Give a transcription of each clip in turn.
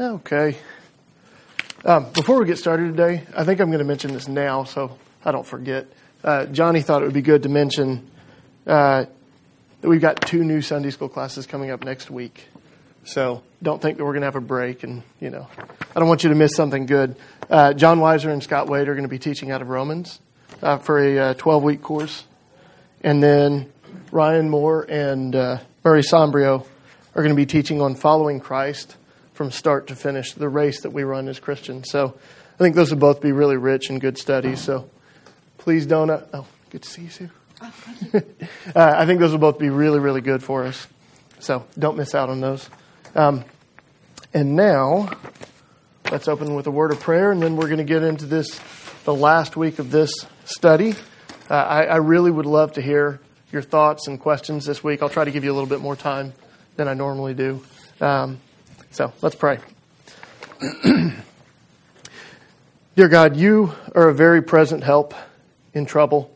Okay. Um, before we get started today, I think I'm going to mention this now so I don't forget. Uh, Johnny thought it would be good to mention uh, that we've got two new Sunday school classes coming up next week. So don't think that we're going to have a break. And, you know, I don't want you to miss something good. Uh, John Weiser and Scott Wade are going to be teaching out of Romans uh, for a 12 week course. And then Ryan Moore and uh, Murray Sombrio are going to be teaching on following Christ from start to finish, the race that we run as Christians. So I think those will both be really rich and good studies. So please don't. Uh, oh, good to see you, Sue. uh, I think those will both be really, really good for us. So don't miss out on those. Um, and now, let's open with a word of prayer, and then we're going to get into this, the last week of this study. Uh, I, I really would love to hear your thoughts and questions this week. I'll try to give you a little bit more time than I normally do. Um, so let's pray. Dear God, you are a very present help in trouble.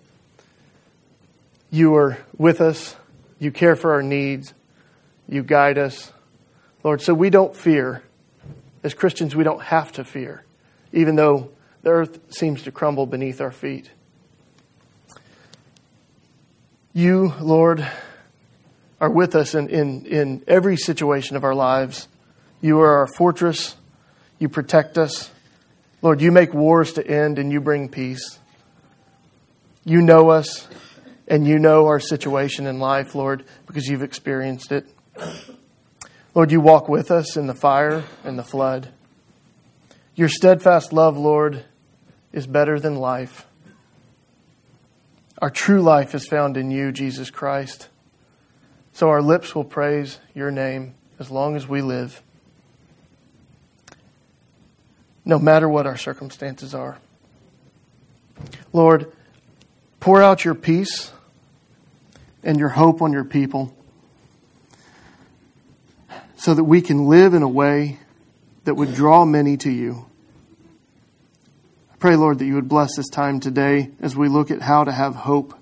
You are with us. You care for our needs. You guide us. Lord, so we don't fear. As Christians, we don't have to fear, even though the earth seems to crumble beneath our feet. You, Lord, are with us in, in, in every situation of our lives. You are our fortress. You protect us. Lord, you make wars to end and you bring peace. You know us and you know our situation in life, Lord, because you've experienced it. Lord, you walk with us in the fire and the flood. Your steadfast love, Lord, is better than life. Our true life is found in you, Jesus Christ. So our lips will praise your name as long as we live no matter what our circumstances are. Lord, pour out your peace and your hope on your people so that we can live in a way that would draw many to you. I pray, Lord, that you would bless this time today as we look at how to have hope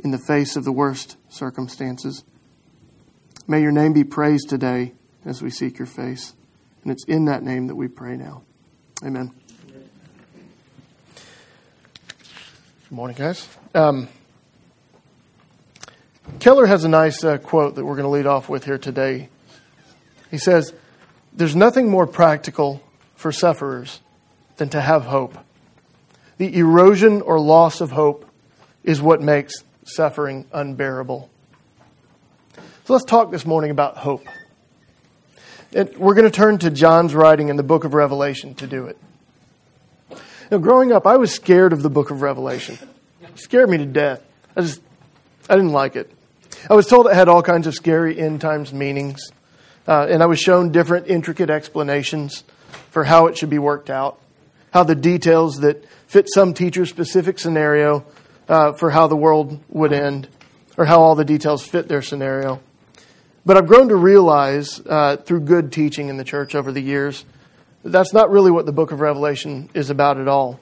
in the face of the worst circumstances. May your name be praised today as we seek your face. And it's in that name that we pray now. Amen. Good morning, guys. Um, Keller has a nice uh, quote that we're going to lead off with here today. He says, There's nothing more practical for sufferers than to have hope. The erosion or loss of hope is what makes suffering unbearable. So let's talk this morning about hope. And we're going to turn to John's writing in the book of Revelation to do it. Now, growing up, I was scared of the book of Revelation. It scared me to death. I just, I didn't like it. I was told it had all kinds of scary end times meanings, uh, and I was shown different intricate explanations for how it should be worked out, how the details that fit some teacher's specific scenario uh, for how the world would end, or how all the details fit their scenario. But I've grown to realize uh, through good teaching in the church over the years that that's not really what the book of Revelation is about at all.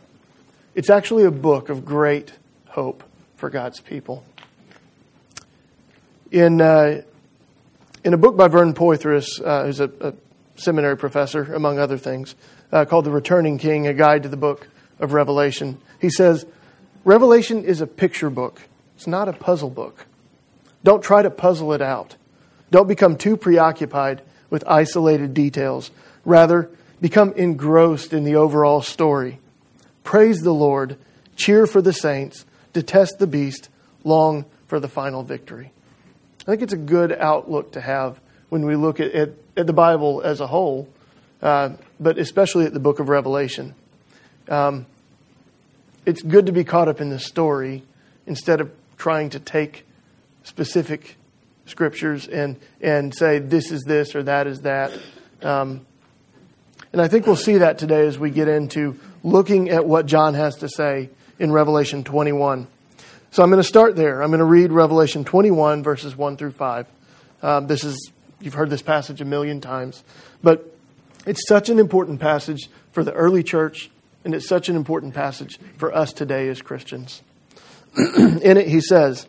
It's actually a book of great hope for God's people. In, uh, in a book by Vern Poythress, uh, who's a, a, seminary professor, among other things, uh, called The Returning King, a guide to the book of Revelation, he says, Revelation is a picture book. It's not a puzzle book. Don't try to puzzle it out. Don't become too preoccupied with isolated details. Rather, become engrossed in the overall story. Praise the Lord, cheer for the saints, detest the beast, long for the final victory. I think it's a good outlook to have when we look at, at, at the Bible as a whole, uh, but especially at the book of Revelation. Um, it's good to be caught up in the story instead of trying to take specific scriptures and, and say this is this or that is that. Um, and I think we'll see that today as we get into looking at what John has to say in Revelation 21. So I'm going to start there. I'm going to read Revelation 21, verses 1 through 5. Um, this is, you've heard this passage a million times, but it's such an important passage for the early church, and it's such an important passage for us today as Christians. in it, he says,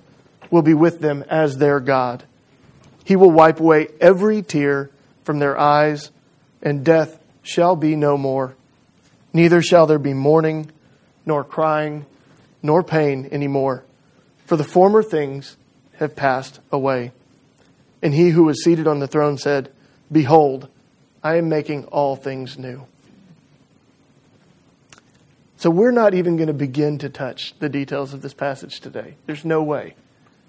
will be with them as their God. He will wipe away every tear from their eyes, and death shall be no more. Neither shall there be mourning, nor crying, nor pain any more, for the former things have passed away. And he who was seated on the throne said, Behold, I am making all things new. So we're not even going to begin to touch the details of this passage today. There's no way.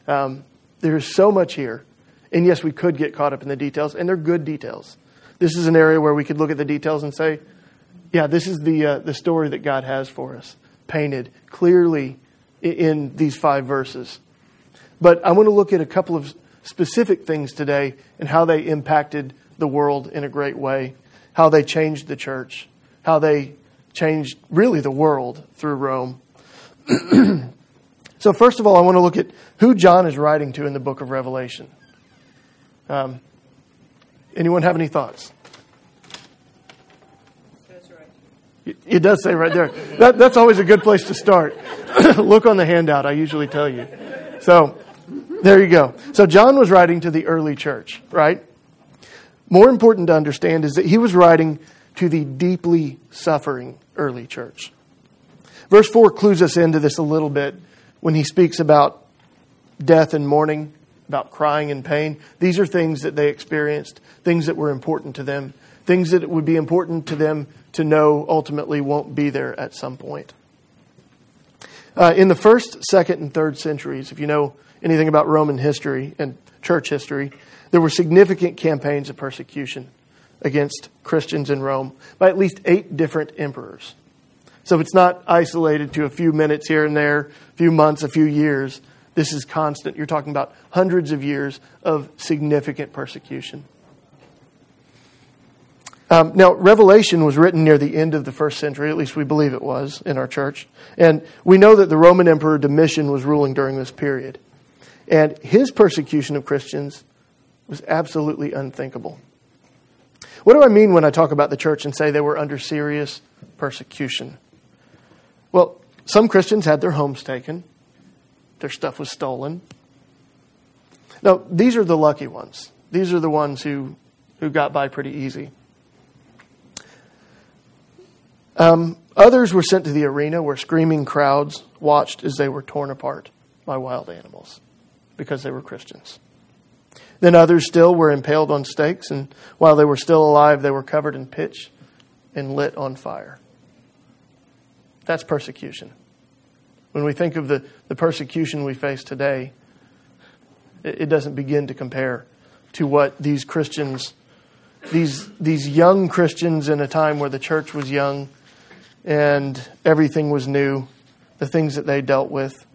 Um, there's so much here. And yes, we could get caught up in the details, and they're good details. This is an area where we could look at the details and say, yeah, this is the, uh, the story that God has for us, painted clearly in these five verses. But I want to look at a couple of specific things today and how they impacted the world in a great way, how they changed the church, how they changed really the world through Rome. so, first of all, I want to look at who John is writing to in the book of Revelation. Um, anyone have any thoughts? It does say right there. That, that's always a good place to start. Look on the handout, I usually tell you. So, there you go. So, John was writing to the early church, right? More important to understand is that he was writing to the deeply suffering early church. Verse 4 clues us into this a little bit when he speaks about death and mourning, about crying and pain. These are things that they experienced, things that were important to them, things that would be important to them to know ultimately won't be there at some point. Uh, in the first, second, and third centuries, if you know anything about Roman history and church history, there were significant campaigns of persecution against Christians in Rome by at least eight different emperors. So if it's not isolated to a few minutes here and there, a few months, a few years. This is constant. You're talking about hundreds of years of significant persecution. Um, now, Revelation was written near the end of the first century, at least we believe it was in our church. And we know that the Roman Emperor Domitian was ruling during this period. And his persecution of Christians was absolutely unthinkable. What do I mean when I talk about the church and say they were under serious persecution? Well, some Christians had their homes taken, their stuff was stolen. Now, these are the lucky ones. These are the ones who, who got by pretty easy. Um, others were sent to the arena where screaming crowds watched as they were torn apart by wild animals because they were Christians. Then others still were impaled on stakes, and while they were still alive, they were covered in pitch and lit on fire. That's persecution. When we think of the, the persecution we face today, it, it doesn't begin to compare to what these Christians, these, these young Christians in a time where the church was young, and everything was new, the things that they dealt with.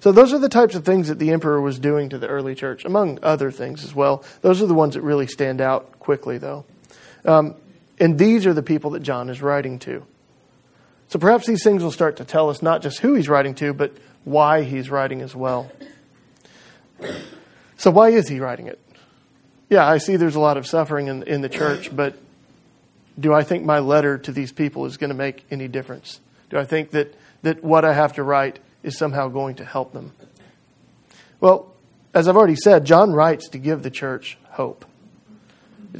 So, those are the types of things that the emperor was doing to the early church, among other things as well. Those are the ones that really stand out quickly, though. Um, and these are the people that John is writing to. So, perhaps these things will start to tell us not just who he's writing to, but why he's writing as well. So, why is he writing it? Yeah, I see there's a lot of suffering in, in the church, but do I think my letter to these people is going to make any difference? Do I think that, that what I have to write is somehow going to help them? Well, as I've already said, John writes to give the church hope.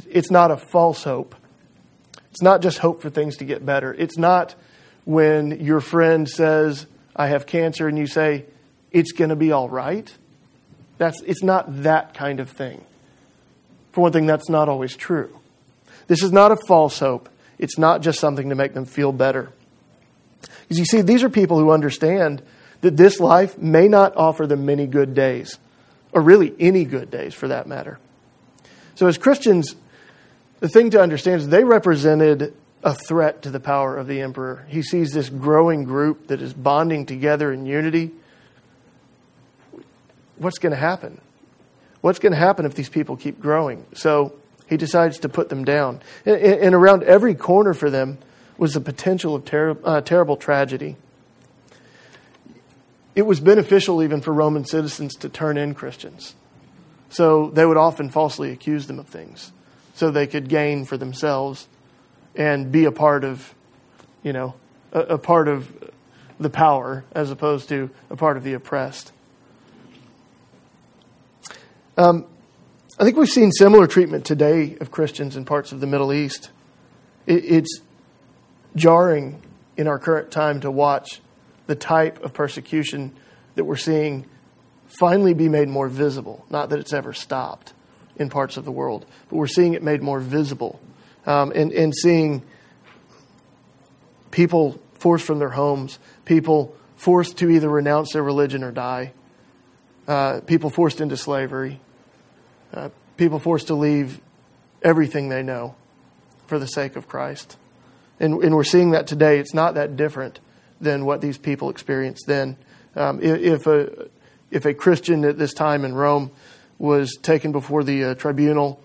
It's not a false hope. It's not just hope for things to get better. It's not when your friend says, I have cancer, and you say, it's going to be all right. That's, it's not that kind of thing. For one thing, that's not always true. This is not a false hope. It's not just something to make them feel better. Because you see, these are people who understand that this life may not offer them many good days, or really any good days for that matter. So, as Christians, the thing to understand is they represented a threat to the power of the emperor. He sees this growing group that is bonding together in unity. What's going to happen? What's going to happen if these people keep growing? So, He decides to put them down. And, around every corner for them was the potential of ter- uh, terrible tragedy. It was beneficial even for Roman citizens to turn in Christians. So they would often falsely accuse them of things so they could gain for themselves and be a part of, you know, a, a part of the power as opposed to a part of the oppressed. Um, I think we've seen similar treatment today of Christians in parts of the Middle East. It, it's jarring in our current time to watch the type of persecution that we're seeing finally be made more visible. Not that it's ever stopped in parts of the world, but we're seeing it made more visible um, and, and seeing people forced from their homes, people forced to either renounce their religion or die, uh, people forced into slavery, uh, people forced to leave everything they know for the sake of Christ. And, and we're seeing that today. It's not that different than what these people experienced then. Um, if, a, if a Christian at this time in Rome was taken before the uh, tribunal,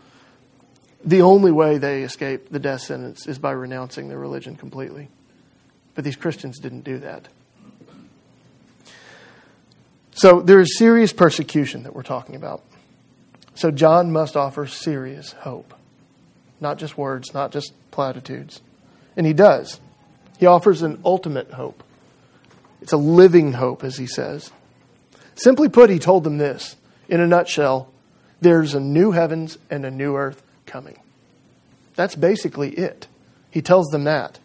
the only way they escape the death sentence is by renouncing their religion completely. But these Christians didn't do that. So there is serious persecution that we're talking about. So John must offer serious hope, not just words, not just platitudes. And he does. He offers an ultimate hope. It's a living hope, as he says. Simply put, he told them this in a nutshell there's a new heavens and a new earth coming. That's basically it. He tells them that.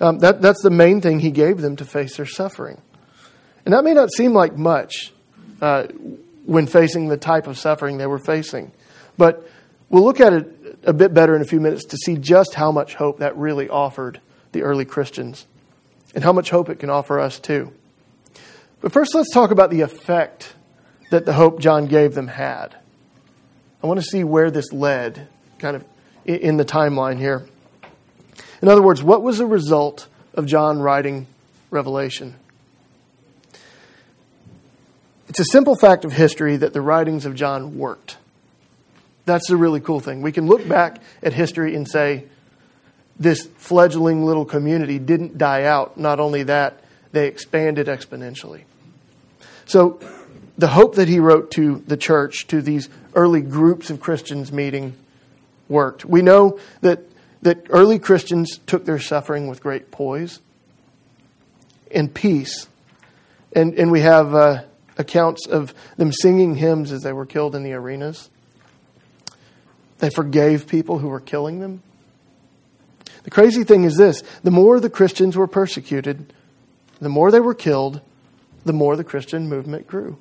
Um, that. That's the main thing he gave them to face their suffering. And that may not seem like much uh, when facing the type of suffering they were facing. But we'll look at it a bit better in a few minutes to see just how much hope that really offered the early Christians and how much hope it can offer us too. But first, let's talk about the effect that the hope John gave them had. I want to see where this led, kind of in the timeline here. In other words, what was the result of John writing Revelation? It's a simple fact of history that the writings of John worked. That's the really cool thing. We can look back at history and say, this fledgling little community didn't die out. Not only that, they expanded exponentially. So, the hope that he wrote to the church, to these early groups of Christians meeting, worked. We know that, that early Christians took their suffering with great poise and peace. And, and we have uh, accounts of them singing hymns as they were killed in the arenas. They forgave people who were killing them. The crazy thing is this the more the Christians were persecuted, the more they were killed, the more the Christian movement grew.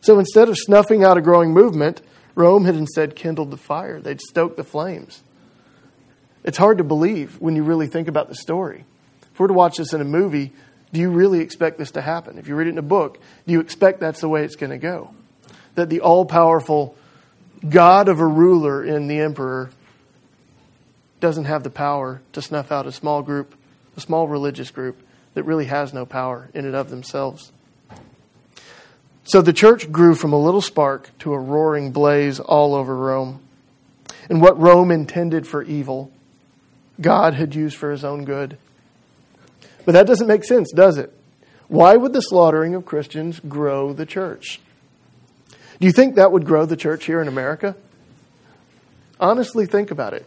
So instead of snuffing out a growing movement, Rome had instead kindled the fire. They'd stoked the flames. It's hard to believe when you really think about the story. If we're to watch this in a movie, do you really expect this to happen? If you read it in a book, do you expect that's the way it's going to go? That the all powerful God of a ruler in the emperor doesn't have the power to snuff out a small group, a small religious group that really has no power in and of themselves. So the church grew from a little spark to a roaring blaze all over Rome. And what Rome intended for evil, God had used for his own good. But that doesn't make sense, does it? Why would the slaughtering of Christians grow the church? Do you think that would grow the church here in America? Honestly, think about it.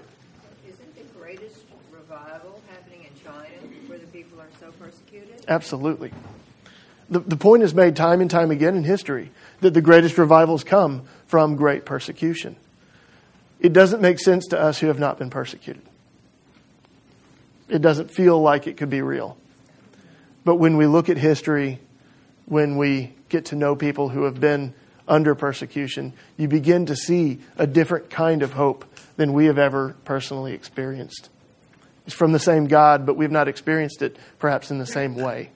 Isn't the greatest revival happening in China where the people are so persecuted? Absolutely. The, the point is made time and time again in history that the greatest revivals come from great persecution. It doesn't make sense to us who have not been persecuted. It doesn't feel like it could be real. But when we look at history, when we get to know people who have been under persecution, you begin to see a different kind of hope than we have ever personally experienced. It's from the same God, but we've not experienced it perhaps in the same way.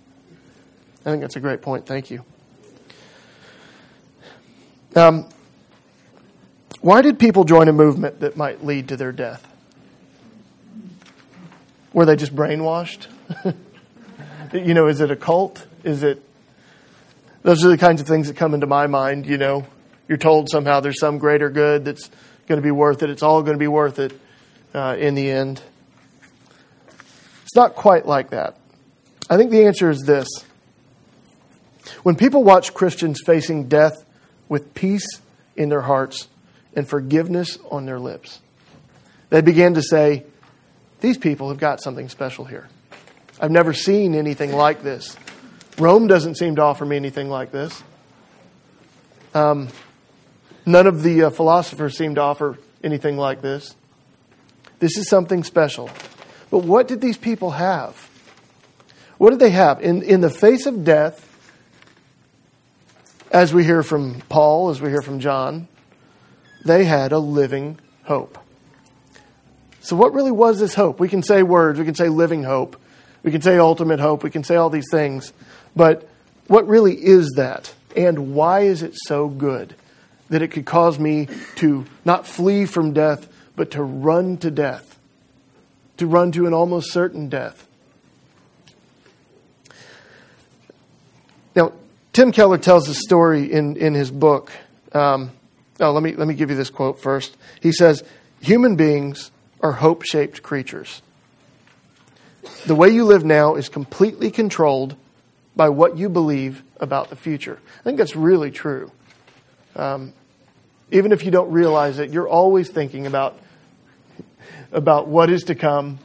I think that's a great point. Thank you. Um, why did people join a movement that might lead to their death? Were they just brainwashed? you know, is it a cult? Is it. Those are the kinds of things that come into my mind, you know. You're told somehow there's some greater good that's going to be worth it. It's all going to be worth it uh, in the end. It's not quite like that. I think the answer is this. When people watch Christians facing death with peace in their hearts and forgiveness on their lips, they begin to say, These people have got something special here. I've never seen anything like this. Rome doesn't seem to offer me anything like this. Um, none of the uh, philosophers seem to offer anything like this. This is something special. But what did these people have? What did they have? In, in the face of death, as we hear from Paul, as we hear from John, they had a living hope. So, what really was this hope? We can say words, we can say living hope, we can say ultimate hope, we can say all these things, but what really is that? And why is it so good that it could cause me to not flee from death, but to run to death, to run to an almost certain death? Now, Tim Keller tells a story in, in his book. Um, oh, let me, let me give you this quote first. He says, Human beings are hope shaped creatures. The way you live now is completely controlled by what you believe about the future. I think that's really true. Um, even if you don't realize it, you're always thinking about, about what is to come,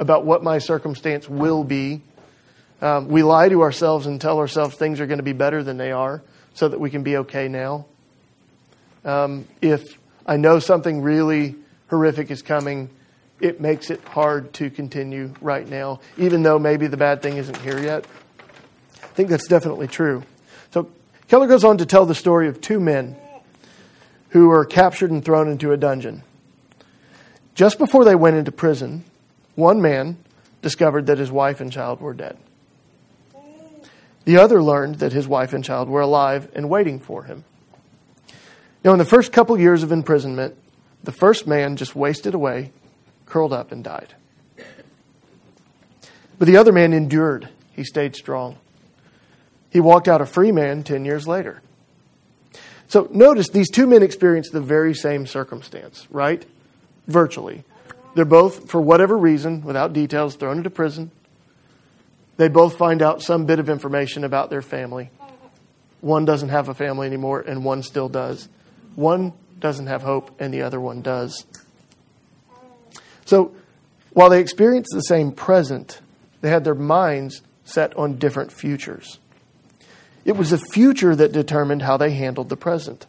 about what my circumstance will be. Um, we lie to ourselves and tell ourselves things are going to be better than they are so that we can be okay now. Um, if I know something really horrific is coming, it makes it hard to continue right now, even though maybe the bad thing isn't here yet. I think that's definitely true. So Keller goes on to tell the story of two men who were captured and thrown into a dungeon. Just before they went into prison, one man discovered that his wife and child were dead. The other learned that his wife and child were alive and waiting for him. Now, in the first couple years of imprisonment, the first man just wasted away, curled up, and died. But the other man endured. He stayed strong. He walked out a free man 10 years later. So notice these two men experienced the very same circumstance, right? Virtually. They're both, for whatever reason, without details, thrown into prison. They both find out some bit of information about their family. One doesn't have a family anymore, and one still does. One doesn't have hope, and the other one does. So, while they experienced the same present, they had their minds set on different futures. It was the future that determined how they handled the present.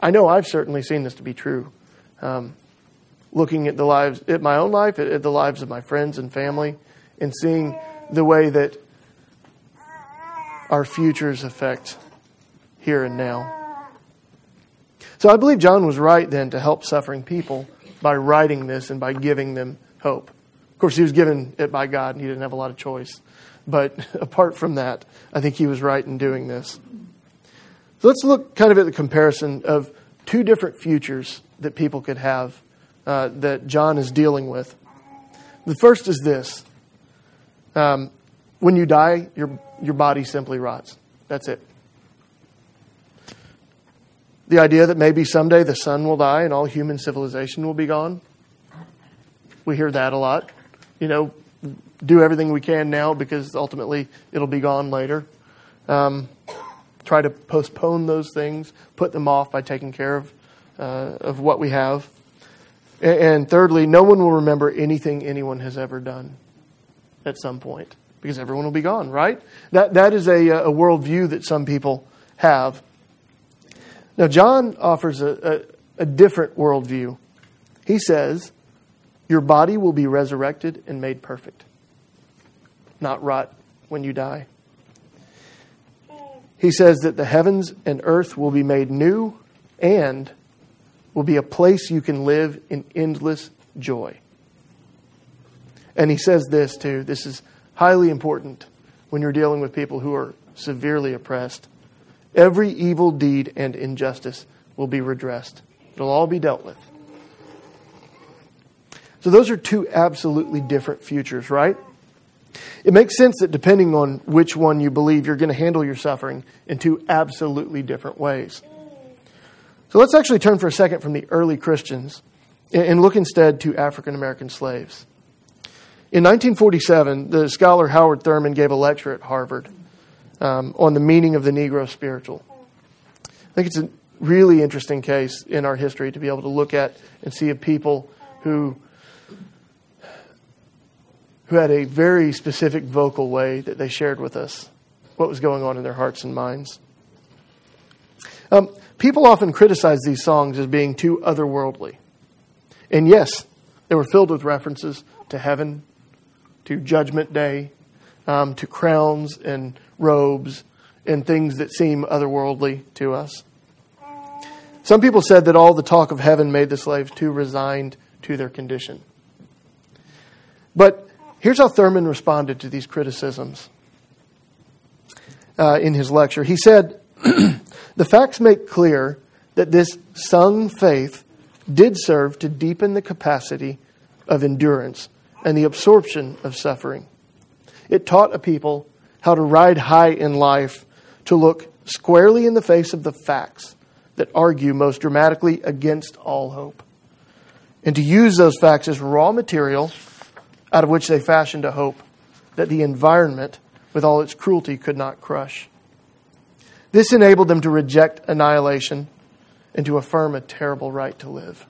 I know I've certainly seen this to be true. Um, looking at the lives, at my own life, at, at the lives of my friends and family, and seeing the way that our futures affect here and now. So I believe John was right then to help suffering people by writing this and by giving them hope. Of course, he was given it by God and he didn't have a lot of choice. But apart from that, I think he was right in doing this. So let's look kind of at the comparison of two different futures that people could have uh, that John is dealing with. The first is this um, when you die, your, your body simply rots. That's it. The idea that maybe someday the sun will die and all human civilization will be gone. We hear that a lot. You know, do everything we can now because ultimately it'll be gone later. Um, try to postpone those things, put them off by taking care of, uh, of what we have. And, and thirdly, no one will remember anything anyone has ever done at some point because everyone will be gone, right? That, that is a, a worldview that some people have. Now, John offers a, a, a different worldview. He says, Your body will be resurrected and made perfect, not rot when you die. He says that the heavens and earth will be made new and will be a place you can live in endless joy. And he says this too this is highly important when you're dealing with people who are severely oppressed. Every evil deed and injustice will be redressed, it'll all be dealt with. So, those are two absolutely different futures, right? It makes sense that depending on which one you believe, you're going to handle your suffering in two absolutely different ways. So let's actually turn for a second from the early Christians and look instead to African American slaves. In 1947, the scholar Howard Thurman gave a lecture at Harvard um, on the meaning of the Negro spiritual. I think it's a really interesting case in our history to be able to look at and see a people who who had a very specific vocal way that they shared with us what was going on in their hearts and minds. Um, people often criticize these songs as being too otherworldly. And yes, they were filled with references to heaven, to Judgment Day, um, to crowns and robes, and things that seem otherworldly to us. Some people said that all the talk of heaven made the slaves too resigned to their condition. But here's how Thurman responded to these criticisms uh, in his lecture. He said, The facts make clear that this sung faith did serve to deepen the capacity of endurance and the absorption of suffering. It taught a people how to ride high in life, to look squarely in the face of the facts that argue most dramatically against all hope, and to use those facts as raw material out of which they fashioned a hope that the environment, with all its cruelty, could not crush. This enabled them to reject annihilation and to affirm a terrible right to live.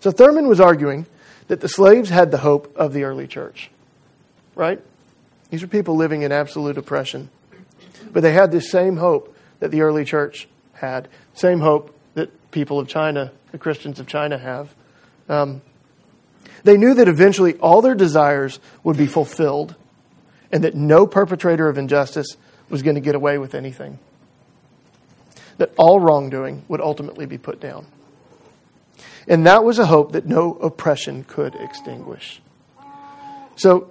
So Thurman was arguing that the slaves had the hope of the early church, right? These are people living in absolute oppression. But they had this same hope that the early church had, same hope that people of China, the Christians of China, have. Um, they knew that eventually all their desires would be fulfilled and that no perpetrator of injustice was going to get away with anything. That all wrongdoing would ultimately be put down. And that was a hope that no oppression could extinguish. So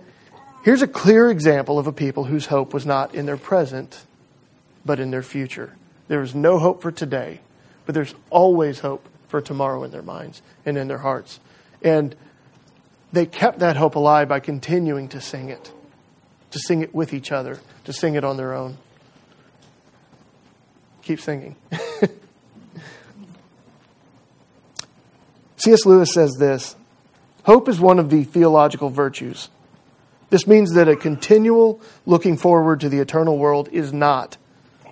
here's a clear example of a people whose hope was not in their present, but in their future. There is no hope for today, but there's always hope for tomorrow in their minds and in their hearts. And they kept that hope alive by continuing to sing it, to sing it with each other, to sing it on their own. Keep singing. C.S. Lewis says this Hope is one of the theological virtues. This means that a continual looking forward to the eternal world is not,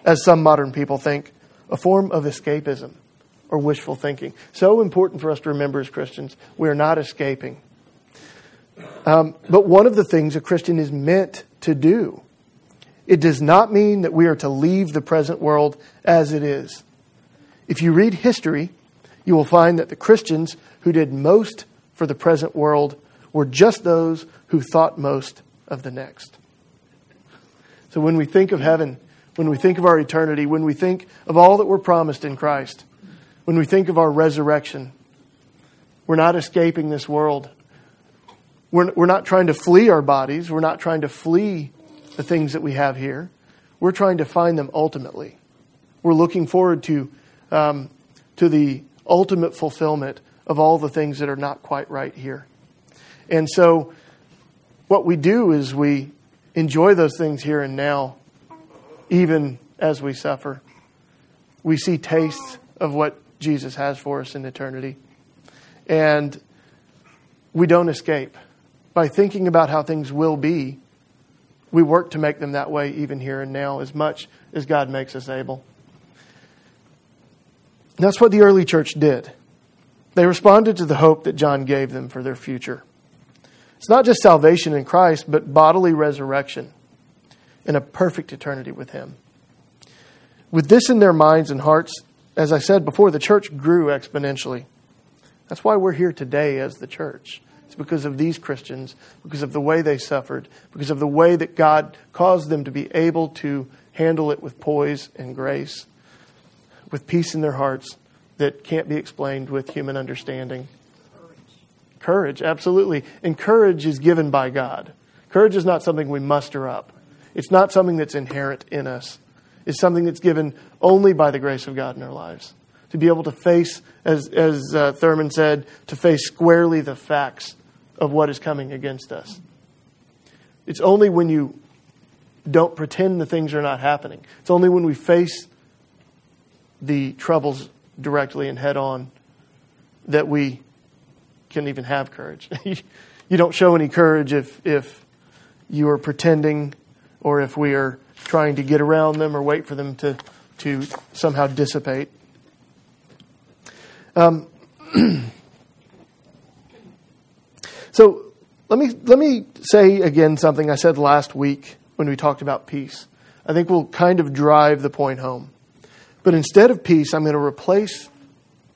as some modern people think, a form of escapism or wishful thinking. So important for us to remember as Christians, we are not escaping. Um, but one of the things a Christian is meant to do it does not mean that we are to leave the present world as it is. If you read history, you will find that the Christians who did most for the present world were just those who thought most of the next. So when we think of heaven, when we think of our eternity, when we think of all that we're promised in Christ, when we think of our resurrection, we're not escaping this world. We're, we're not trying to flee our bodies. We're not trying to flee the things that we have here. We're trying to find them ultimately. We're looking forward to, um, to the ultimate fulfillment of all the things that are not quite right here. And so, what we do is we enjoy those things here and now, even as we suffer. We see tastes of what Jesus has for us in eternity. And we don't escape. By thinking about how things will be, we work to make them that way even here and now as much as God makes us able. That's what the early church did. They responded to the hope that John gave them for their future. It's not just salvation in Christ, but bodily resurrection and a perfect eternity with Him. With this in their minds and hearts, as I said before, the church grew exponentially. That's why we're here today as the church. It's because of these Christians, because of the way they suffered, because of the way that God caused them to be able to handle it with poise and grace, with peace in their hearts that can't be explained with human understanding. Courage. Courage, absolutely. And courage is given by God. Courage is not something we muster up, it's not something that's inherent in us. It's something that's given only by the grace of God in our lives. To be able to face, as, as uh, Thurman said, to face squarely the facts of what is coming against us. It's only when you don't pretend the things are not happening. It's only when we face the troubles directly and head on that we can even have courage. you don't show any courage if, if you are pretending or if we are trying to get around them or wait for them to, to somehow dissipate. Um, so let me, let me say again something I said last week when we talked about peace. I think will kind of drive the point home. But instead of peace, I'm going to replace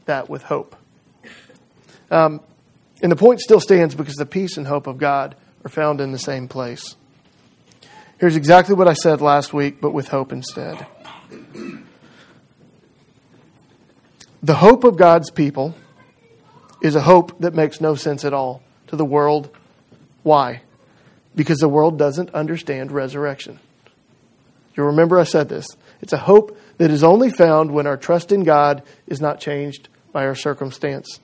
that with hope. Um, and the point still stands because the peace and hope of God are found in the same place. Here's exactly what I said last week, but with hope instead. The hope of God's people is a hope that makes no sense at all to the world. Why? Because the world doesn't understand resurrection. You remember I said this. It's a hope that is only found when our trust in God is not changed by our circumstance.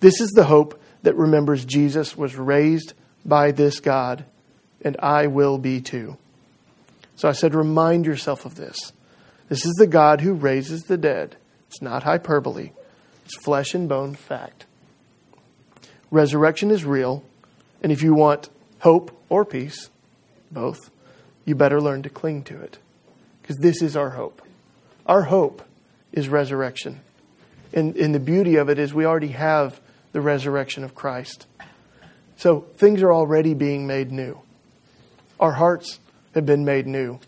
This is the hope that remembers Jesus was raised by this God and I will be too. So I said, remind yourself of this. This is the God who raises the dead. It's not hyperbole, it's flesh and bone fact. Resurrection is real, and if you want hope or peace, both, you better learn to cling to it. Because this is our hope. Our hope is resurrection. And, and the beauty of it is we already have the resurrection of Christ. So things are already being made new. Our hearts have been made new.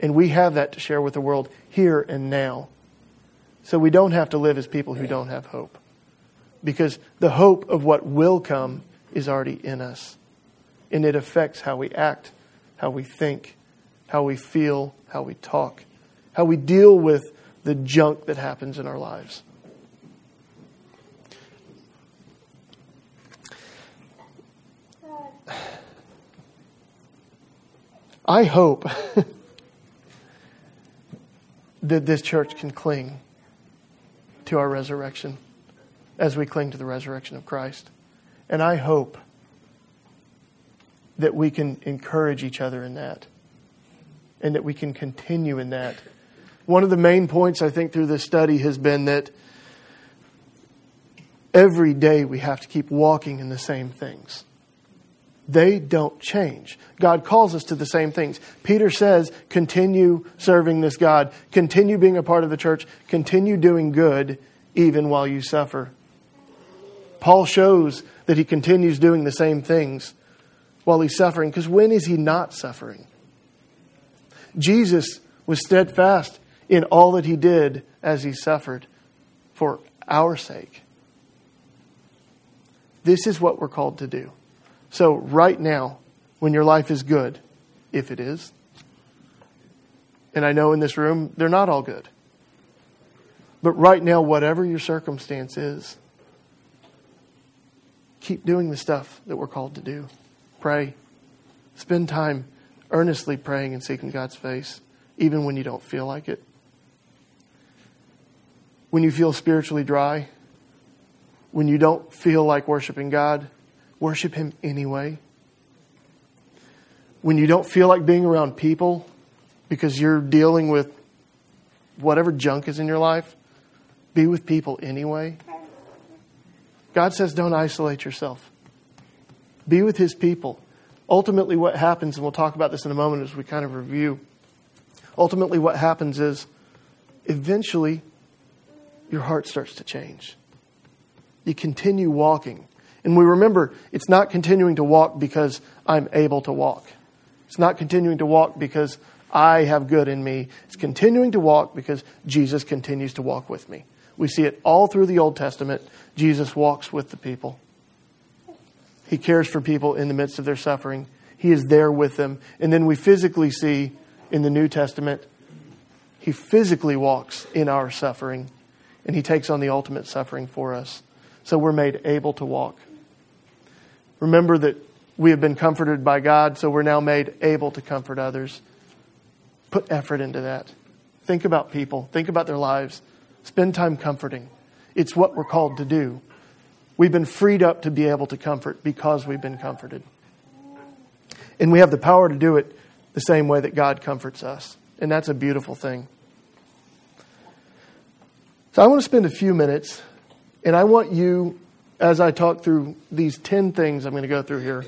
And we have that to share with the world here and now. So we don't have to live as people who don't have hope. Because the hope of what will come is already in us. And it affects how we act, how we think, how we feel, how we talk, how we deal with the junk that happens in our lives. I hope that this church can cling to our resurrection as we cling to the resurrection of Christ. And I hope that we can encourage each other in that and that we can continue in that. One of the main points I think through this study has been that every day we have to keep walking in the same things they don't change. God calls us to the same things. Peter says, continue serving this God, continue being a part of the church, continue doing good even while you suffer. Paul shows that he continues doing the same things while he's suffering, because when is he not suffering? Jesus was steadfast in all that he did as he suffered for our sake. This is what we're called to do. So, right now, when your life is good, if it is, and I know in this room they're not all good, but right now, whatever your circumstance is, keep doing the stuff that we're called to do. Pray. Spend time earnestly praying and seeking God's face, even when you don't feel like it. When you feel spiritually dry, when you don't feel like worshiping God, worship Him anyway. When you don't feel like being around people because you're dealing with whatever junk is in your life, be with people anyway. God says don't isolate yourself. Be with His people. Ultimately, what happens, and we'll talk about this in a moment as we kind of review, ultimately, what happens is eventually your heart starts to change. You continue walking. And we remember it's not continuing to walk because I'm able to walk. It's not continuing to walk because I have good in me. It's continuing to walk because Jesus continues to walk with me. We see it all through the Old Testament. Jesus walks with the people. He cares for people in the midst of their suffering. He is there with them. And then we physically see in the New Testament, He physically walks in our suffering, and He takes on the ultimate suffering for us. So we're made able to walk. Remember that we have been comforted by God, so we're now made able to comfort others. Put effort into that. Think about people, think about their lives, spend time comforting. It's what we're called to do. We've been freed up to be able to comfort because we've been comforted. And we have the power to do it the same way that God comforts us. And that's a beautiful thing. So I want to spend a few minutes, and I want you, as I talk through these 10 things I'm going to go through here,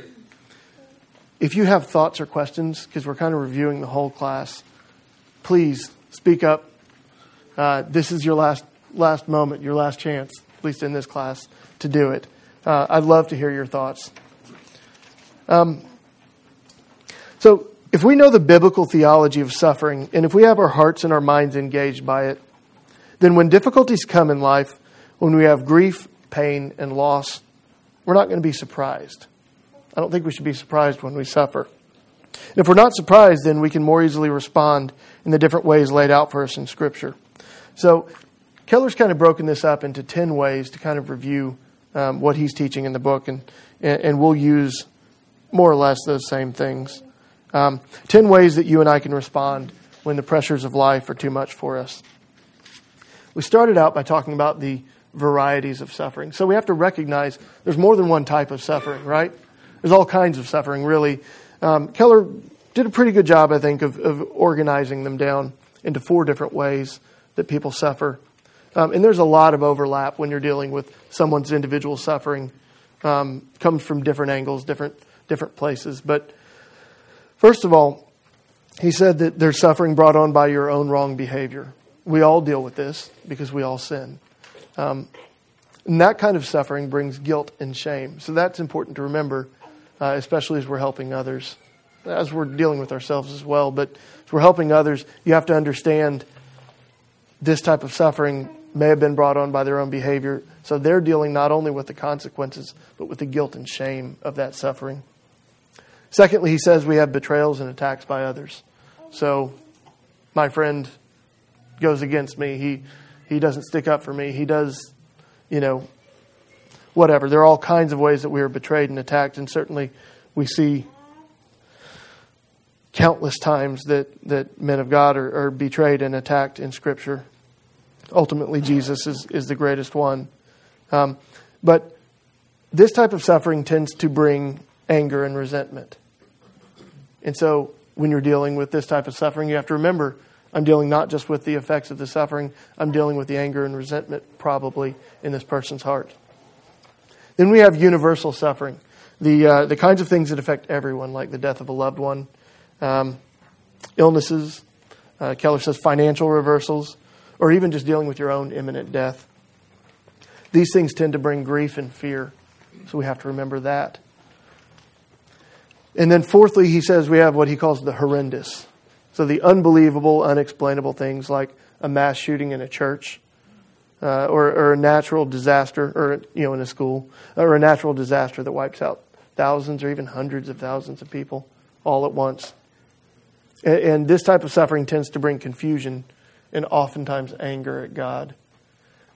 if you have thoughts or questions, because we're kind of reviewing the whole class, please speak up. Uh, this is your last, last moment, your last chance, at least in this class, to do it. Uh, I'd love to hear your thoughts. Um, so, if we know the biblical theology of suffering, and if we have our hearts and our minds engaged by it, then when difficulties come in life, when we have grief, pain, and loss, we're not going to be surprised. I don't think we should be surprised when we suffer. And if we're not surprised, then we can more easily respond in the different ways laid out for us in Scripture. So, Keller's kind of broken this up into 10 ways to kind of review um, what he's teaching in the book, and, and we'll use more or less those same things. Um, 10 ways that you and I can respond when the pressures of life are too much for us. We started out by talking about the varieties of suffering. So we have to recognize there's more than one type of suffering, right? There's all kinds of suffering, really. Um, Keller did a pretty good job, I think, of, of, organizing them down into four different ways that people suffer. Um, and there's a lot of overlap when you're dealing with someone's individual suffering. Um, comes from different angles, different different places. But first of all, he said that there's suffering brought on by your own wrong behavior. We all deal with this because we all sin. Um, and that kind of suffering brings guilt and shame. So that's important to remember, uh, especially as we're helping others, as we're dealing with ourselves as well. But as we're helping others, you have to understand this type of suffering may have been brought on by their own behavior. So they're dealing not only with the consequences, but with the guilt and shame of that suffering. Secondly, he says we have betrayals and attacks by others. So my friend goes against me. He he doesn't stick up for me. He does, you know, whatever. There are all kinds of ways that we are betrayed and attacked, and certainly we see countless times that, that men of God are, are betrayed and attacked in Scripture. Ultimately, Jesus is, is the greatest one. Um, but this type of suffering tends to bring anger and resentment. And so when you're dealing with this type of suffering, you have to remember I'm dealing not just with the effects of the suffering, I'm dealing with the anger and resentment probably in this person's heart. Then we have universal suffering, the, uh, the kinds of things that affect everyone, like the death of a loved one, um, illnesses, uh, Keller says financial reversals, or even just dealing with your own imminent death. These things tend to bring grief and fear, so we have to remember that. And then, fourthly, he says we have what he calls the horrendous. So, the unbelievable, unexplainable things like a mass shooting in a church, uh, or, or, a natural disaster, or you know, in a school, or a natural disaster that wipes out thousands or even hundreds of thousands of people all at once. And, and this type of suffering tends to bring confusion and oftentimes anger at God.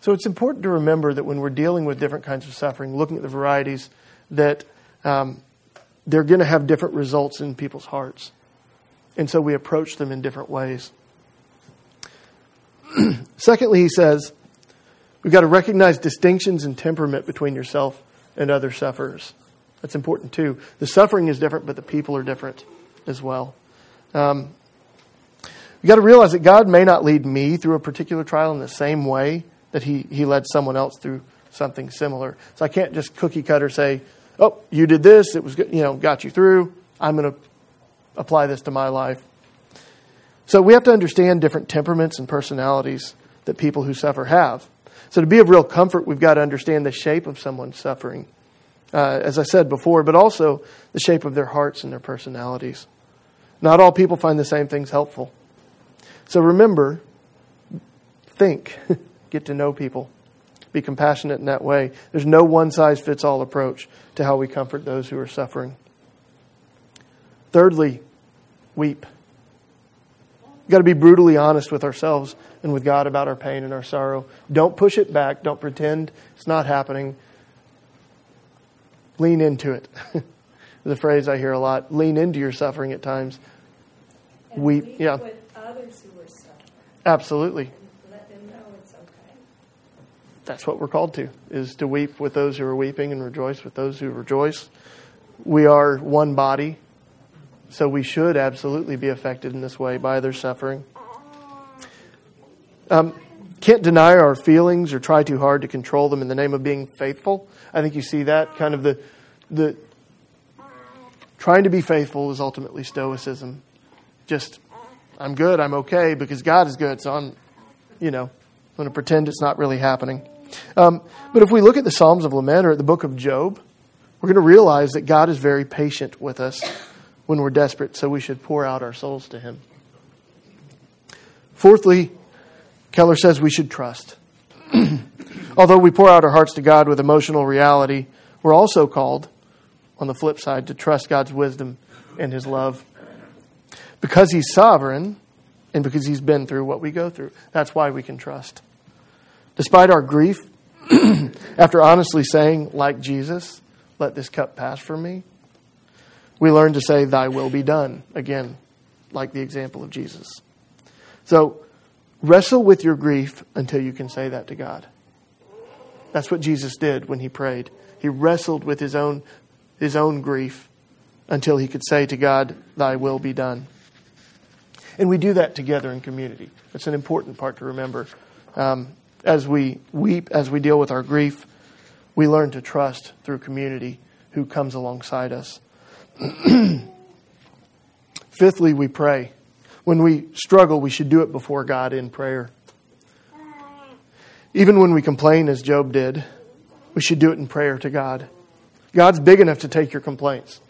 So, it's important to remember that when we're dealing with different kinds of suffering, looking at the varieties, that um, they're going to have different results in people's hearts. And so we approach them in different ways. Secondly, he says, we've got to recognize distinctions in temperament between yourself and other sufferers. That's important too. The suffering is different, but the people are different as well. Um, you've got to realize that God may not lead me through a particular trial in the same way that he, he led someone else through something similar. So I can't just cookie cutter say, oh, you did this, it was you know got you through. I'm going to apply this to my life. So we have to understand different temperaments and personalities that people who suffer have. So to be of real comfort, we've got to understand the shape of someone's suffering, uh, as I said before, but also the shape of their hearts and their personalities. Not all people find the same things helpful. So remember, think, get to know people be compassionate in that way. There's no one size fits all approach to how we comfort those who are suffering. Thirdly, weep. We've got to be brutally honest with ourselves and with God about our pain and our sorrow. Don't push it back. Don't pretend it's not happening. Lean into it. the phrase I hear a lot. Lean into your suffering at times. And weep. yeah. Absolutely let them know it's okay. that's what we're called to, is to weep with those who are weeping and rejoice with those who rejoice. We are one body, so we should absolutely be affected in this way by their suffering. Um, can't deny our feelings or try too hard to control them in the name of being faithful. I think you see that kind of the the trying to be faithful is ultimately stoicism. Just I'm good, I'm okay because God is good, so I'm you know, I'm going to pretend it's not really happening. Um, but if we look at the Psalms of Lament or at the book of Job, we're going to realize that God is very patient with us when we're desperate, so we should pour out our souls to Him. Fourthly, Keller says we should trust. Although we pour out our hearts to God with emotional reality, we're also called, on the flip side, to trust God's wisdom and His love. Because He's sovereign and because He's been through what we go through, that's why we can trust. Despite our grief, after honestly saying, like Jesus, let this cup pass from me, we learn to say, Thy will be done, again, like the example of Jesus. So, wrestle with your grief until you can say that to God. That's what Jesus did when he prayed. He wrestled with his own, his own grief until he could say to God, Thy will be done. And we do that together in community. It's an important part to remember. Um, as we weep, as we deal with our grief, we learn to trust through community who comes alongside us. Fifthly, we pray. When we struggle, we should do it before God in prayer. Even when we complain, as Job did, we should do it in prayer to God. God's big enough to take your complaints.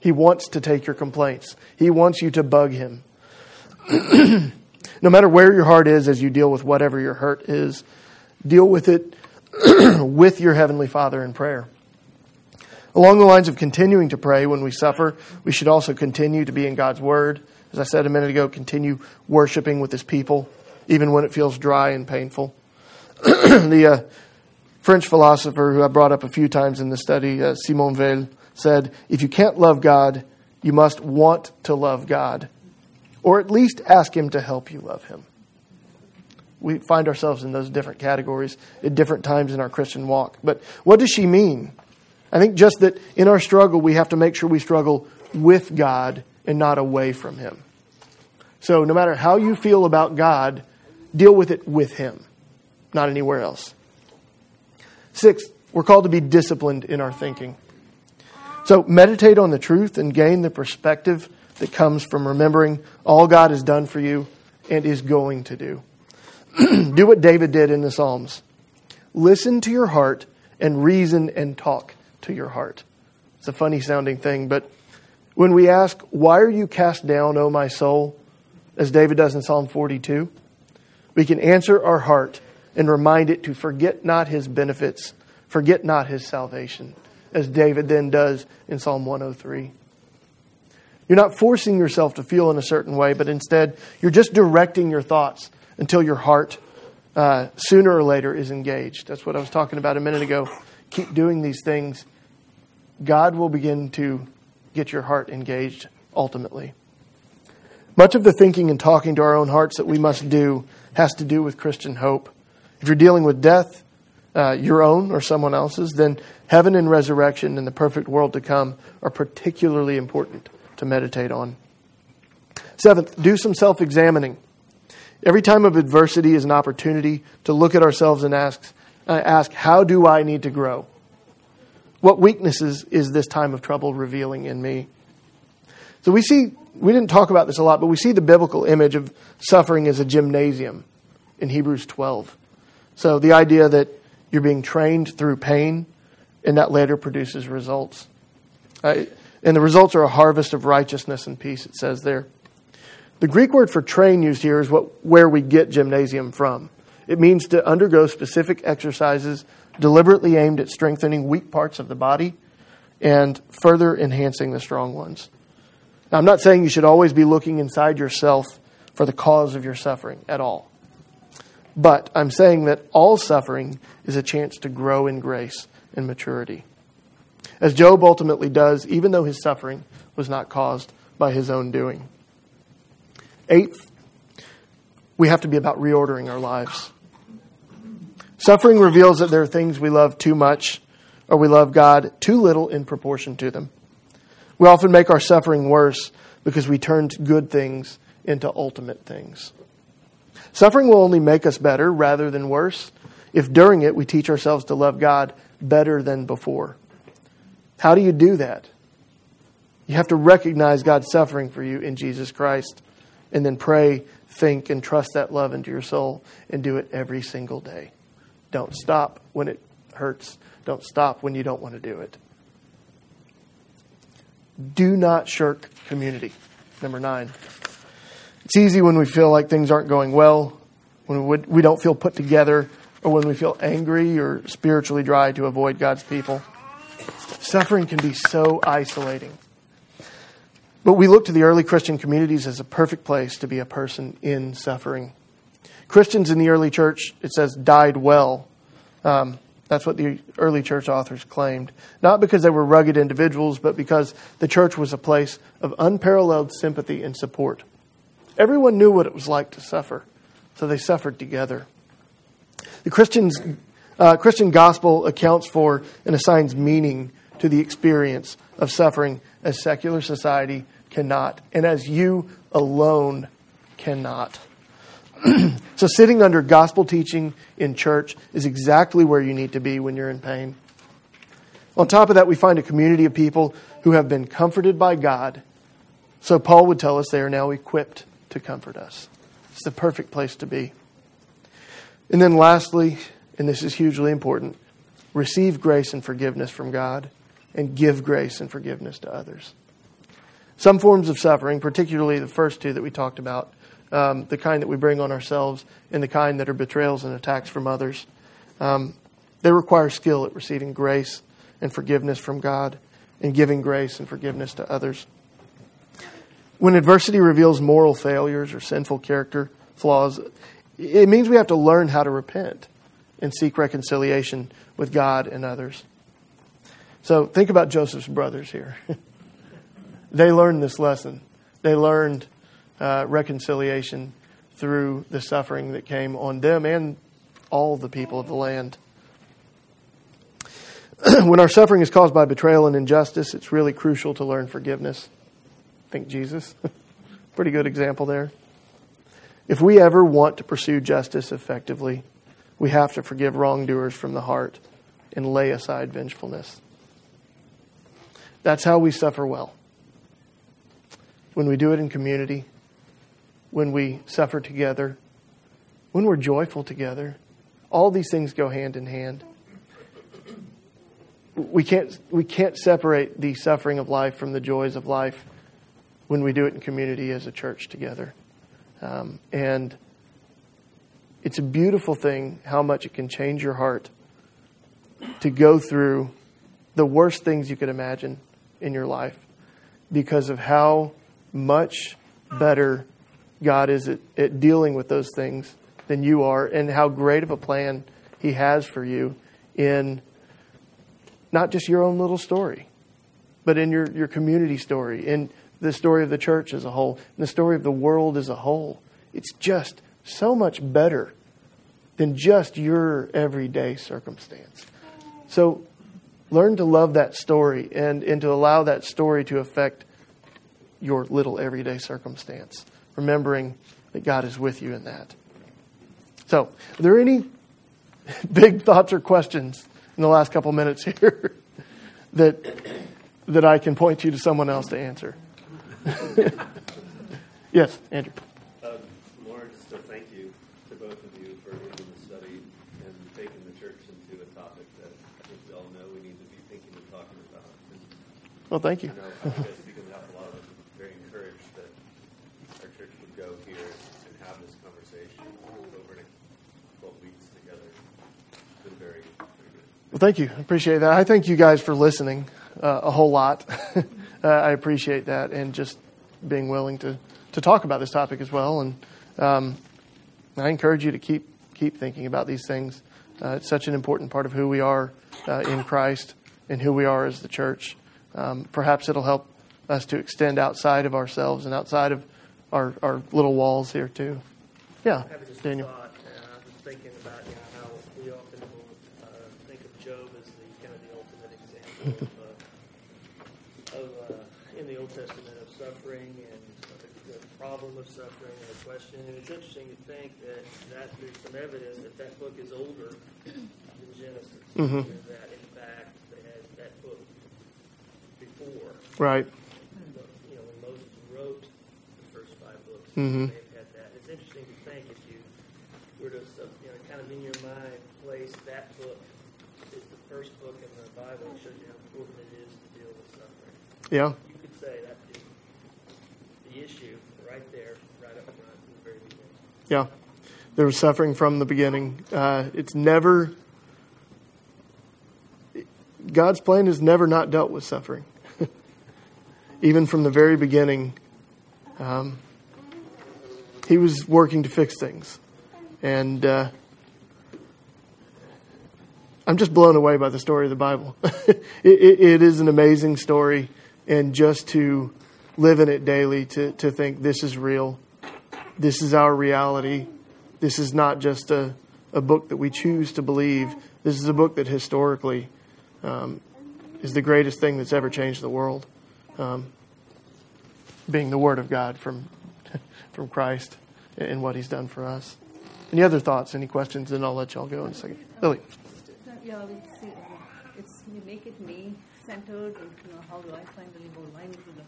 He wants to take your complaints. He wants you to bug Him. no matter where your heart is as you deal with whatever your hurt is, deal with it with your Heavenly Father in prayer. Along the lines of continuing to pray when we suffer, we should also continue to be in God's Word. As I said a minute ago, continue worshiping with His people, even when it feels dry and painful. the uh, French philosopher who I brought up a few times in the study, uh, Simone Weil, said, If you can't love God, you must want to love God, or at least ask Him to help you love Him. We find ourselves in those different categories at different times in our Christian walk. But what does she mean? I think just that in our struggle, we have to make sure we struggle with God and not away from Him. So, no matter how you feel about God, deal with it with Him, not anywhere else. Sixth, we're called to be disciplined in our thinking. So, meditate on the truth and gain the perspective that comes from remembering all God has done for you and is going to do. do what David did in the Psalms listen to your heart and reason and talk to your heart. It's a funny sounding thing, but when we ask, Why are you cast down, O my soul? as David does in Psalm 42, we can answer our heart and remind it to forget not his benefits, forget not his salvation, as David then does in Psalm 103. You're not forcing yourself to feel in a certain way, but instead, you're just directing your thoughts until your heart, uh, sooner or later, is engaged. That's what I was talking about a minute ago. Keep doing these things God will begin to get your heart engaged ultimately. Much of the thinking and talking to our own hearts that we must do has to do with Christian hope. If you're dealing with death, uh, your own or someone else's, then heaven and resurrection and the perfect world to come are particularly important to meditate on. Seventh, do some self examining. Every time of adversity is an opportunity to look at ourselves and ask, uh, ask how do I need to grow? What weaknesses is this time of trouble revealing in me? So we see, we didn't talk about this a lot, but we see the biblical image of suffering as a gymnasium in Hebrews 12. So the idea that you're being trained through pain and that later produces results. Uh, and the results are a harvest of righteousness and peace, it says there. The Greek word for train used here is what, where we get gymnasium from. It means to undergo specific exercises deliberately aimed at strengthening weak parts of the body and further enhancing the strong ones. Now, I'm not saying you should always be looking inside yourself for the cause of your suffering at all. But I'm saying that all suffering is a chance to grow in grace and maturity. As Job ultimately does, even though his suffering was not caused by his own doing. Eighth, we have to be about reordering our lives. Suffering reveals that there are things we love too much or we love God too little in proportion to them. We often make our suffering worse because we turn good things into ultimate things. Suffering will only make us better rather than worse if during it we teach ourselves to love God better than before. How do you do that? You have to recognize God's suffering for you in Jesus Christ and then pray, think, and trust that love into your soul and do it every single day. Don't stop when it hurts. Don't stop when you don't want to do it. Do not shirk community. Number nine. It's easy when we feel like things aren't going well, when we don't feel put together, or when we feel angry or spiritually dry to avoid God's people. Suffering can be so isolating. But we look to the early Christian communities as a perfect place to be a person in suffering. Christians in the early church, it says, died well. Um, that's what the early church authors claimed. Not because they were rugged individuals, but because the church was a place of unparalleled sympathy and support. Everyone knew what it was like to suffer, so they suffered together. The Christians, uh, Christian gospel accounts for and assigns meaning to the experience of suffering as secular society cannot, and as you alone cannot. so, sitting under gospel teaching in church is exactly where you need to be when you're in pain. On top of that, we find a community of people who have been comforted by God. So, Paul would tell us they are now equipped to comfort us. It's the perfect place to be. And then, lastly, and this is hugely important, receive grace and forgiveness from God and give grace and forgiveness to others. Some forms of suffering, particularly the first two that we talked about, um, the kind that we bring on ourselves and the kind that are betrayals and attacks from others, um, they require skill at receiving grace and forgiveness from God and giving grace and forgiveness to others. When adversity reveals moral failures or sinful character flaws, it means we have to learn how to repent and seek reconciliation with God and others. So think about Joseph's brothers here. they learned this lesson. They learned uh, reconciliation through the suffering that came on them and all the people of the land. when our suffering is caused by betrayal and injustice, it's really crucial to learn forgiveness. Think Jesus. Pretty good example there. If we ever want to pursue justice effectively, we have to forgive wrongdoers from the heart and lay aside vengefulness. That's how we suffer well. When we do it in community, when we suffer together, when we're joyful together, all these things go hand in hand. We can't, we can't separate the suffering of life from the joys of life when we do it in community as a church together. Um, and it's a beautiful thing how much it can change your heart to go through the worst things you could imagine in your life because of how much better God is at, at dealing with those things than you are and how great of a plan He has for you in not just your own little story, but in your, your community story, in the story of the church as a whole, in the story of the world as a whole. It's just so much better than just your everyday circumstance. So learn to love that story and, and to allow that story to affect your little everyday circumstance, remembering that God is with you in that. So, are there any big thoughts or questions in the last couple minutes here that that I can point you to someone else to answer? yes, Andrew. Um, well, thank you. To both of you for leading the study and taking the church into a topic that I think we all know, speaking up, a lot of us are very encouraged that our church would go here and have this conversation over 12 weeks together. It's been very, very good. Well, thank you. Appreciate that. I thank you guys for listening uh, a whole lot. uh, I appreciate that and just being willing to, to talk about this topic as well. And um, I encourage you to keep keep thinking about these things. Uh, it's such an important part of who we are uh, in Christ and who we are as the church um, perhaps it'll help us to extend outside of ourselves and outside of our, our little walls here too. Yeah, Daniel. thought, and I was thinking about you know, how we often will uh, think of Job as the kind of the ultimate example of, uh, of uh, in the Old Testament of suffering and the, the problem of suffering and the question. And it's interesting to think that, that there's some evidence that that book is older than Genesis. Mhm. That, in fact, they had that book before. Right. You know, when Moses wrote the first five books, Mhm. they had that. It's interesting to think if you were to, you know, kind of in your mind place that book is the first book in the Bible that shows you how important it is to deal with suffering. Yeah. You could say that the, the issue right there, right up front in the very beginning. Yeah. There was suffering from the beginning. Uh, it's never, God's plan is never not dealt with suffering. Even from the very beginning, um, He was working to fix things. And uh, I'm just blown away by the story of the Bible. it, it, it is an amazing story. And just to live in it daily, to, to think this is real, this is our reality. This is not just a, a book that we choose to believe. This is a book that historically um, is the greatest thing that's ever changed the world, um, being the Word of God from, from Christ and what He's done for us. Any other thoughts, any questions? Then I'll let y'all go in a second. Lily. Yeah, we see, uh, it's, you make it me centered, and, you know, how do I finally go line into the,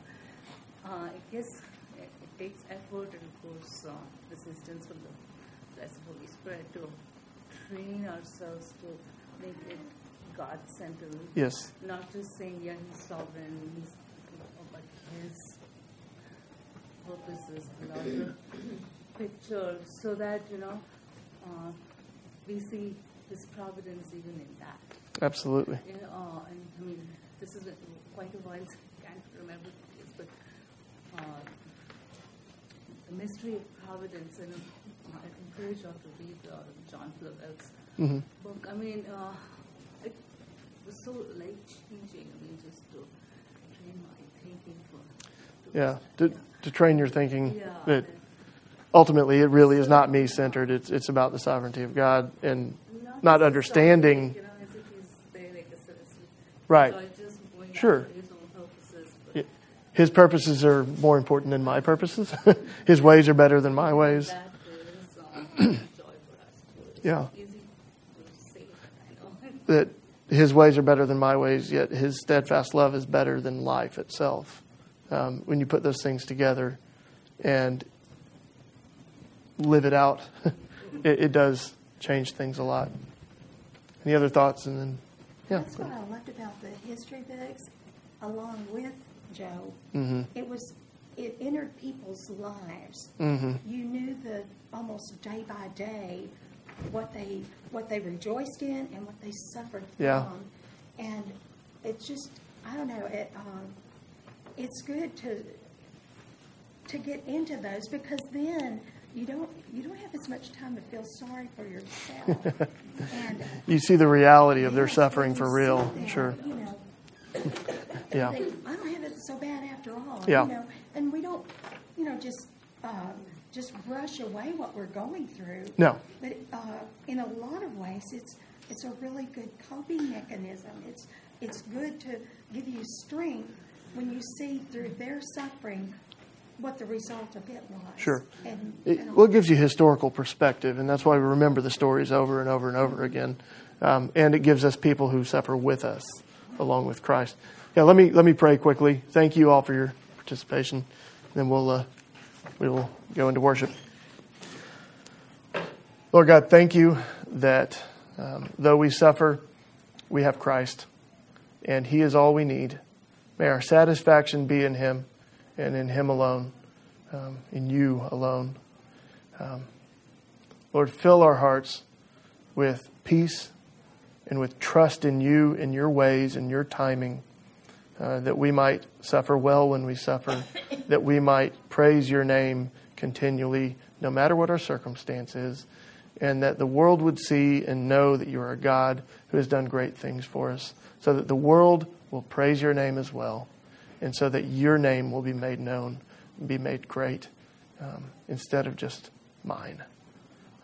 uh, I guess it, it takes effort and of course, uh, resistance from the blessed Holy Spirit to train ourselves to make it God centered. Yes. Not just saying, yeah, he's sovereign, he's, but his purposes, the larger picture, so that, you know, uh, we see his providence even in that. Absolutely. You know, uh, and I mean, this is quite a while, so I can't remember the dates, but uh, the mystery of providence, and uh, I encourage you all to read uh, John Flavel's hmm book. I mean, uh, it was so life changing. I mean, just to train my thinking for. to- Yeah. To, to train your thinking Yeah, that ultimately it really is not me centered. It's, it's about the sovereignty of God and not understanding. Right. Sure. his purposes. Are more important than my purposes. His ways are better than my ways. Yeah. That his ways are better than my ways, yet his steadfast love is better than life itself. Um, when you put those things together and live it out, it, it does change things a lot. Any other thoughts? And then, yeah. That's what I loved about the history books, along with Job. Mm-hmm. It was it entered people's lives. Mm-hmm. You knew the almost day by day what they what they rejoiced in and what they suffered Yeah. from, and it's just I don't know it. Um, it's good to to get into those because then you don't you don't have as much time to feel sorry for yourself. and You see the reality of their suffering for real. there, Sure. You know, Yeah. think, I don't have it so bad after all. Yeah. You know, and we don't, you know, just um, just brush away what we're going through. No. But uh, in a lot of ways, it's it's a really good coping mechanism. It's it's good to give you strength when you see through their suffering what the result of it was. Sure. And, It, and well, it gives you historical perspective, and that's why we remember the stories over and over and over again. Um, and it gives us people who suffer with us, along with Christ. Yeah, let me let me pray quickly. Thank you all for your participation. Then we'll uh, we will go into worship. Lord God, thank you that um, though we suffer, we have Christ, and He is all we need. May our satisfaction be in Him, and in Him alone um, in you alone. Um, Lord, fill our hearts with peace and with trust in you, in your ways, in your timing, uh, that we might suffer well when we suffer, that we might praise your name continually, no matter what our circumstance is, and that the world would see and know that you are a God who has done great things for us, so that the world will praise your name as well, and so that your name will be made known and be made great um, instead of just mine.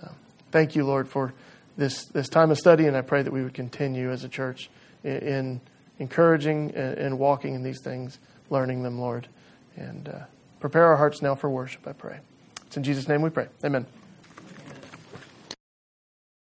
Um, thank you, Lord, for this, this time of study, and I pray that we would continue as a church in, in encouraging and, and walking in these things learning them, Lord. And uh, prepare our hearts now for worship, I pray. It's in Jesus' name we pray. Amen.